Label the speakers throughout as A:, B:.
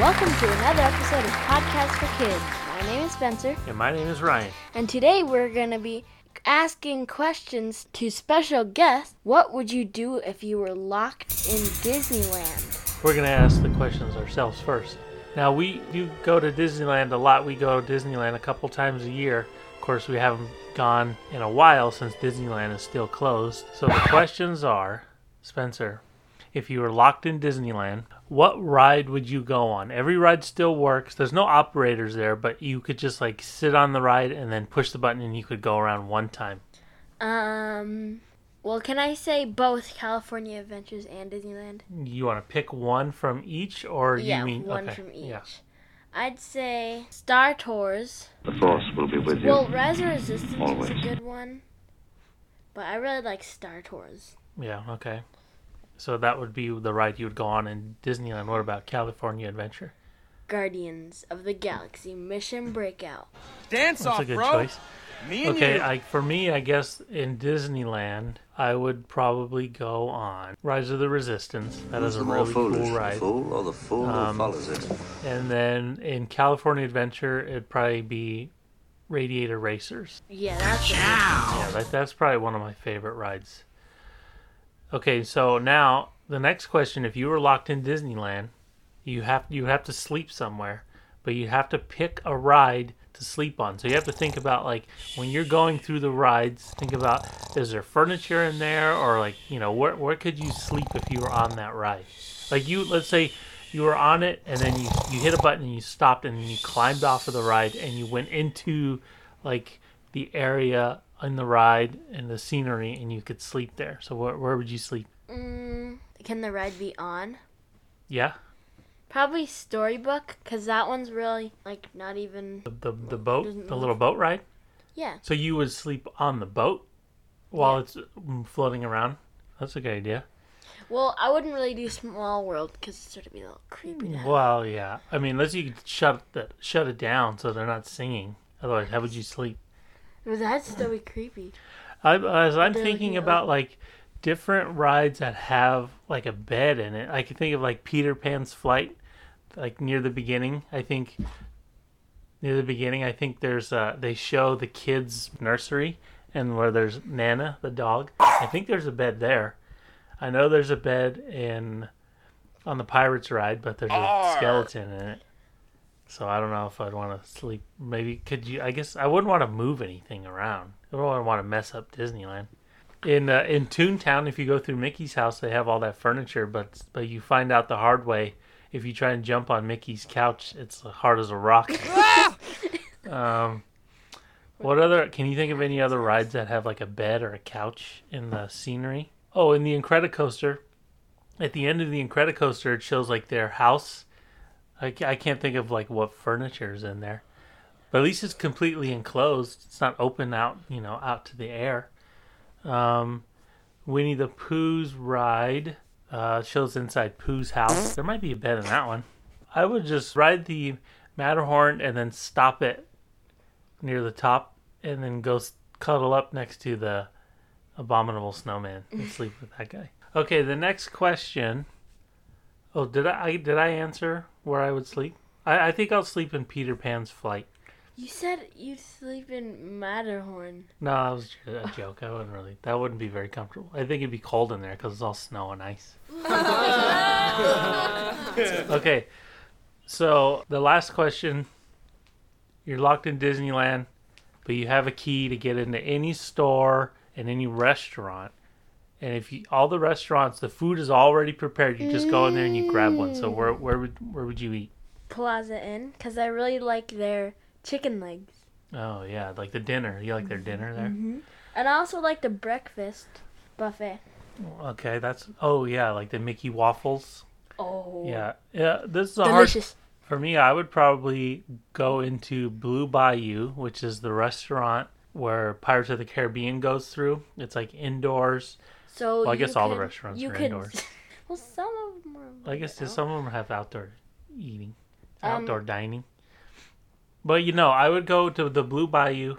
A: Welcome to another episode of Podcast for Kids. My name is Spencer,
B: And my name is Ryan.
A: and today we're going to be asking questions to special guests. What would you do if you were locked in Disneyland?
B: We're going to ask the questions ourselves first. Now, we do go to Disneyland a lot. We go to Disneyland a couple times a year. Of course, we haven't gone in a while since Disneyland is still closed. So the questions are Spencer, if you were locked in Disneyland, what ride would you go on? Every ride still works. There's no operators there, but you could just like sit on the ride and then push the button and you could go around one time.
A: Um, well, can I say both California Adventures and Disneyland?
B: You want to pick one from each or
A: yeah,
B: you mean
A: one
B: okay.
A: from each.
B: Yeah.
A: I'd say Star Tours.
C: The Force will be with you.
A: Well, Rise of Resistance is
C: Always.
A: a good one, but I really like Star Tours.
B: Yeah, okay. So that would be the ride you would go on in Disneyland. What about California Adventure?
A: Guardians of the Galaxy Mission Breakout.
D: Dance
B: That's
D: off,
B: a good
D: bro.
B: choice.
D: Me and
B: Okay,
D: you.
B: I for me, I guess in Disneyland, I would probably go on Rise of the Resistance. That is
E: Who's
B: a
E: the more
B: really
E: foolish,
B: cool
E: the
B: ride.
E: fool or the fool
B: Um,
E: who follows it?
B: And then in California Adventure, it'd probably be Radiator Racers.
A: Yeah, that's a
B: Yeah, that, that's probably one of my favorite rides. Okay, so now the next question: If you were locked in Disneyland, you have you have to sleep somewhere, but you have to pick a ride to sleep on. So you have to think about like when you're going through the rides. Think about is there furniture in there, or like you know where where could you sleep if you were on that ride? Like you, let's say you were on it and then you you hit a button and you stopped and you climbed off of the ride and you went into like the area in the ride and the scenery and you could sleep there. So where where would you sleep?
A: Mm, can the ride be on?
B: Yeah,
A: Probably Storybook, because that one's really, like, not even.
B: the the, the boat, the
A: move.
B: little boat ride.
A: Yeah.
B: So you would sleep on the boat while
A: Yeah.
B: it's mm, floating around. That's a good idea.
A: Well, I wouldn't really do Small World, because it's sort of be a little creepy. have.
B: Well, yeah. I mean, unless you could shut the shut it down so they're not singing. Otherwise, how would you sleep?
A: But that'd still be creepy.
B: I, as I'm
A: They're
B: thinking
A: looking at,
B: about like different rides that have like a bed in it, I can think of like Peter Pan's Flight, like near the beginning. I think near the beginning, I think there's uh they show the kids' nursery and where there's Nana the dog. I think there's a bed there. I know there's a bed in on the Pirates ride, but there's a skeleton in it. So I don't know if I'd want to sleep. Maybe could you? I guess I wouldn't want to move anything around. I don't want to mess up Disneyland. In uh, in Toontown, if you go through Mickey's house, they have all that furniture, but but you find out the hard way. If you try and jump on Mickey's couch, it's hard as a rock. um, what other? Can you think of any other rides that have like a bed or a couch in the scenery? Oh, in the Incredicoaster, at the end of the Incredicoaster, it shows like their house. I, I can't think of like what furniture is in there, but at least it's completely enclosed. It's not open out, you know, out to the air. Um, Winnie the Pooh's ride uh, shows inside Pooh's house. There might be a bed in that one. I would just ride the Matterhorn and then stop it near the top, and then go s- cuddle up next to the abominable snowman and sleep with that guy. Okay, the next question. Oh, did I did I answer where I would sleep? I, I think I'll sleep in Peter Pan's flight.
A: You said you'd sleep in Matterhorn.
B: No, that was a joke. I wouldn't really. That wouldn't be very comfortable. I think it'd be cold in there because it's all snow and ice. okay, so the last question. You're locked in Disneyland, but you have a key to get into any store and any restaurant. And if you, all the restaurants, the food is already prepared, you just go in there and you grab one. So where where would where would you eat?
A: Plaza Inn, because I really like their chicken legs.
B: Oh yeah, like the dinner. You like their dinner there? Mm-hmm.
A: And I also like the breakfast buffet.
B: Okay, that's oh yeah, like the Mickey waffles.
A: Oh.
B: Yeah, yeah. This is a hard
A: Delicious.
B: for me. I would probably go into Blue Bayou, which is the restaurant where Pirates of the Caribbean goes through. It's like indoors.
A: So
B: Well, I
A: you
B: guess all the restaurants
A: you
B: are
A: could,
B: indoors.
A: Well, some of them are.
B: I guess
A: like
B: some of them have outdoor eating,
A: Um,
B: outdoor dining. But you know, I would go to the Blue Bayou,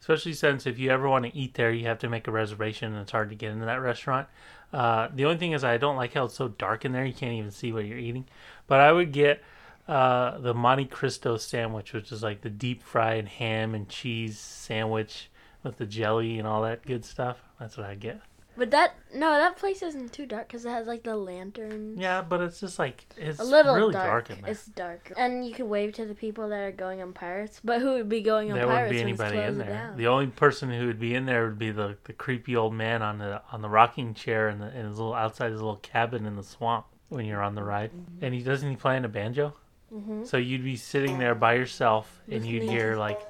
B: especially since if you ever want to eat there, you have to make a reservation, and it's hard to get into that restaurant. Uh, the only thing is, I don't like how it's so dark in there; you can't even see what you're eating. But I would get uh, the Monte Cristo sandwich, which is like the deep fried ham and cheese sandwich with the jelly and all that good stuff. That's what I get.
A: But that no, that place isn't too dark because it has like the lanterns.
B: Yeah, but it's just like it's
A: a little
B: really
A: dark.
B: dark, in there.
A: It's dark, and you can wave to the people that are going on pirates. But who would be going on
B: there
A: pirates There
B: wouldn't be anybody in there.
A: down?
B: The only person who would be in there would be the, the creepy old man on the on the rocking chair in, the, in his little outside his little cabin in the swamp when you're on the ride.
A: Mm-hmm.
B: And he doesn't he play in a banjo?
A: Mhm.
B: So you'd be sitting there by yourself and you'd hear like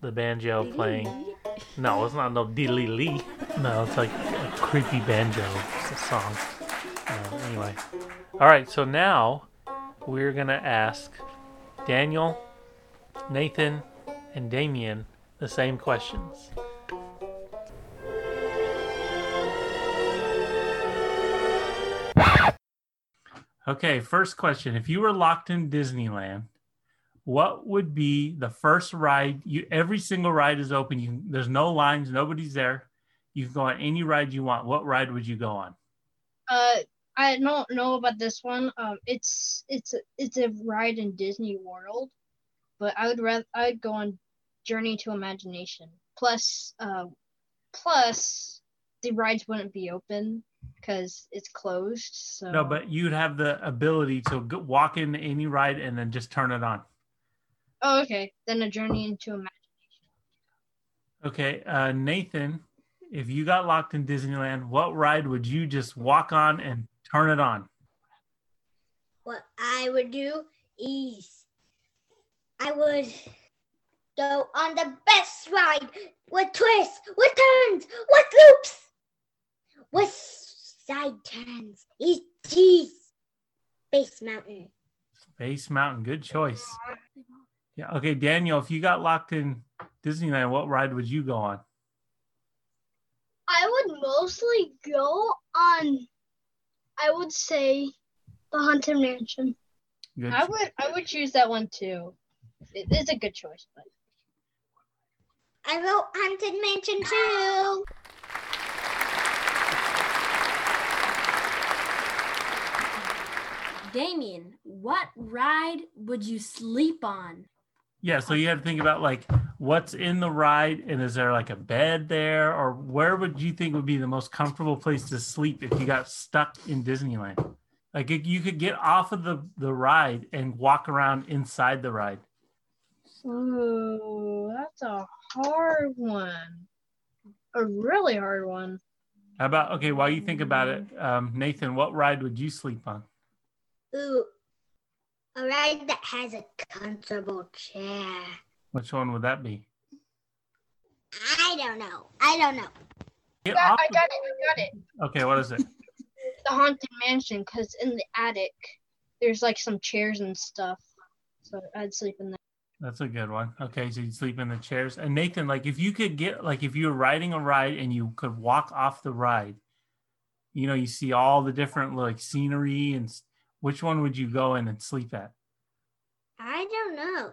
B: the banjo playing. No, it's not no diddly lee. No, it's like creepy banjo. Song. Uh, anyway, all right. So now we're gonna ask Daniel, Nathan, and Damien the same questions. Okay, first question. If you were locked in Disneyland, what would be the first ride? You every single ride is open. You there's no lines, nobody's there. You can go on any ride you want. What ride would you go on?
C: Uh, I don't know about this one. Um, it's it's it's a ride in Disney World, but I would rather I'd go on Journey to Imagination. Plus, uh, plus the rides wouldn't be open because it's closed. So
B: No, but you'd have the ability to go, walk into any ride and then just turn it on.
C: oh, okay. Then a Journey into Imagination.
B: Okay, uh, Nathan, if you got locked in Disneyland, what ride would you just walk on and turn it on?
D: What I would do is I would go on the best ride with twists, with turns, with loops, with side turns. Is cheese. Space Mountain.
B: Base Mountain, good choice. Yeah. Okay, Daniel, if you got locked in Disneyland, what ride would you go on?
E: I would mostly go on, I would say, the Haunted Mansion.
B: Good.
C: I would I would choose that one too. It is a good choice, but
D: I wrote Haunted Mansion too.
F: Damien, what ride would you sleep on?
B: Yeah, so you have to think about like what's in the ride, and is there like a bed there, or where would you think would be the most comfortable place to sleep if you got stuck in Disneyland? Like if you could get off of the the ride and walk around inside the ride.
C: ooh, that's a hard one. A really hard one.
B: How about okay? While you think about it, um, Nathan, what ride would you sleep on?
D: Ooh, a ride that has a comfortable chair.
B: Which one would that be?
D: I don't know. I don't know.
C: I got, I got it. I got it.
B: Okay, what is it?
C: The haunted mansion, because in the attic there's like some chairs and stuff. So I'd sleep in there.
B: That's a good one. Okay, so you sleep in the chairs. And Nathan, like if you could get like if you were riding a ride and you could walk off the ride, you know, you see all the different like scenery and which one would you go in and sleep at?
D: I don't know.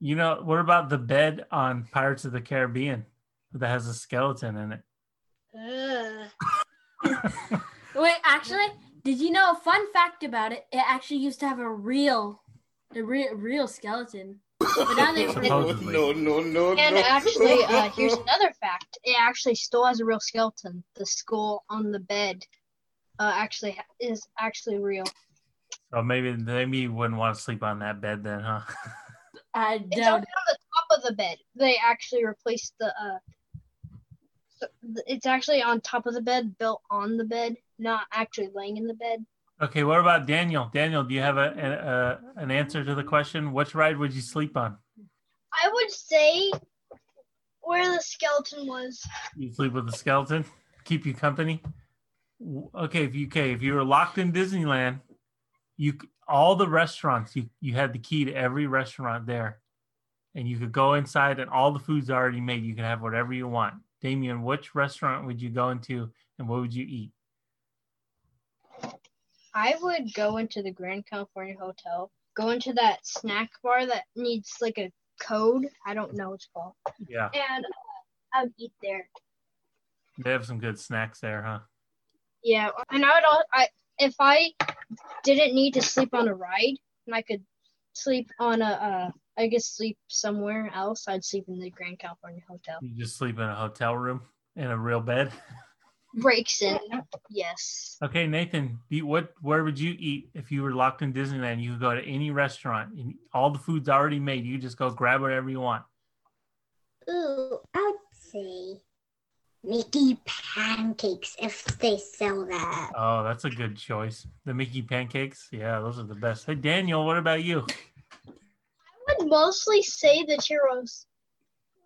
B: You know, what about the bed on Pirates of the Caribbean that has a skeleton in it?
D: Ugh.
F: Wait, actually, did you know a fun fact about it? It actually used to have a real, a real, real skeleton. But now they
B: Supposedly.
G: no, no, no,
C: And
G: no.
C: actually, uh, here's another fact. It actually still has a real skeleton. The skull on the bed uh, actually is actually real.
B: So maybe maybe you wouldn't want to sleep on that bed then, huh?
F: I
C: It's
F: don't.
C: only on the top of the bed. They actually replaced the. Uh, it's actually on top of the bed, built on the bed, not actually laying in the bed.
B: Okay, what about Daniel? Daniel, do you have a, a, a an answer to the question? Which ride would you sleep on?
E: I would say where the skeleton was.
B: You sleep with the skeleton, keep you company. Okay, if you okay, if you were locked in Disneyland, you c- all the restaurants you you had the key to every restaurant there, and you could go inside and all the food's already made. You can have whatever you want. Damien, which restaurant would you go into and what would you eat?
C: I would go into the Grand California Hotel, go into that snack bar that needs like a code. I don't know what it's called.
B: Yeah,
C: And uh, I'd eat there.
B: they have some good snacks there, huh?
C: Yeah, and I would. al- I if I didn't need to sleep on a ride and I could sleep on a uh I guess sleep somewhere else. I'd sleep in the Grand California Hotel.
B: You just sleep in a hotel room in a real bed.
C: Breaks in. Yes.
B: Okay, Nathan, you- what where would you eat if you were locked in Disneyland? You could go to any restaurant, and all the food's already made. You just go grab whatever you want.
D: Ooh, I would say Mickey pancakes if they sell that.
B: Oh, that's a good choice. The Mickey pancakes, yeah, those are the best. Hey, Daniel, what about you?
E: I would mostly say the churros.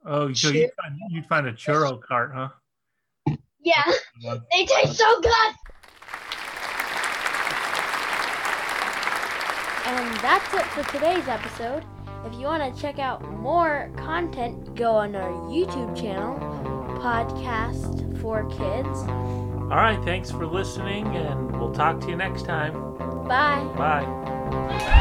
B: Oh, so you'd find, you'd find a churro cart, huh?
E: Yeah,
B: Yeah.
E: they taste so good.
A: And that's it for today's episode. If you want to check out more content, go on our YouTube channel, Podcast for Kids.
B: All right, thanks for listening, and we'll talk to you next time.
A: Bye.
B: Bye.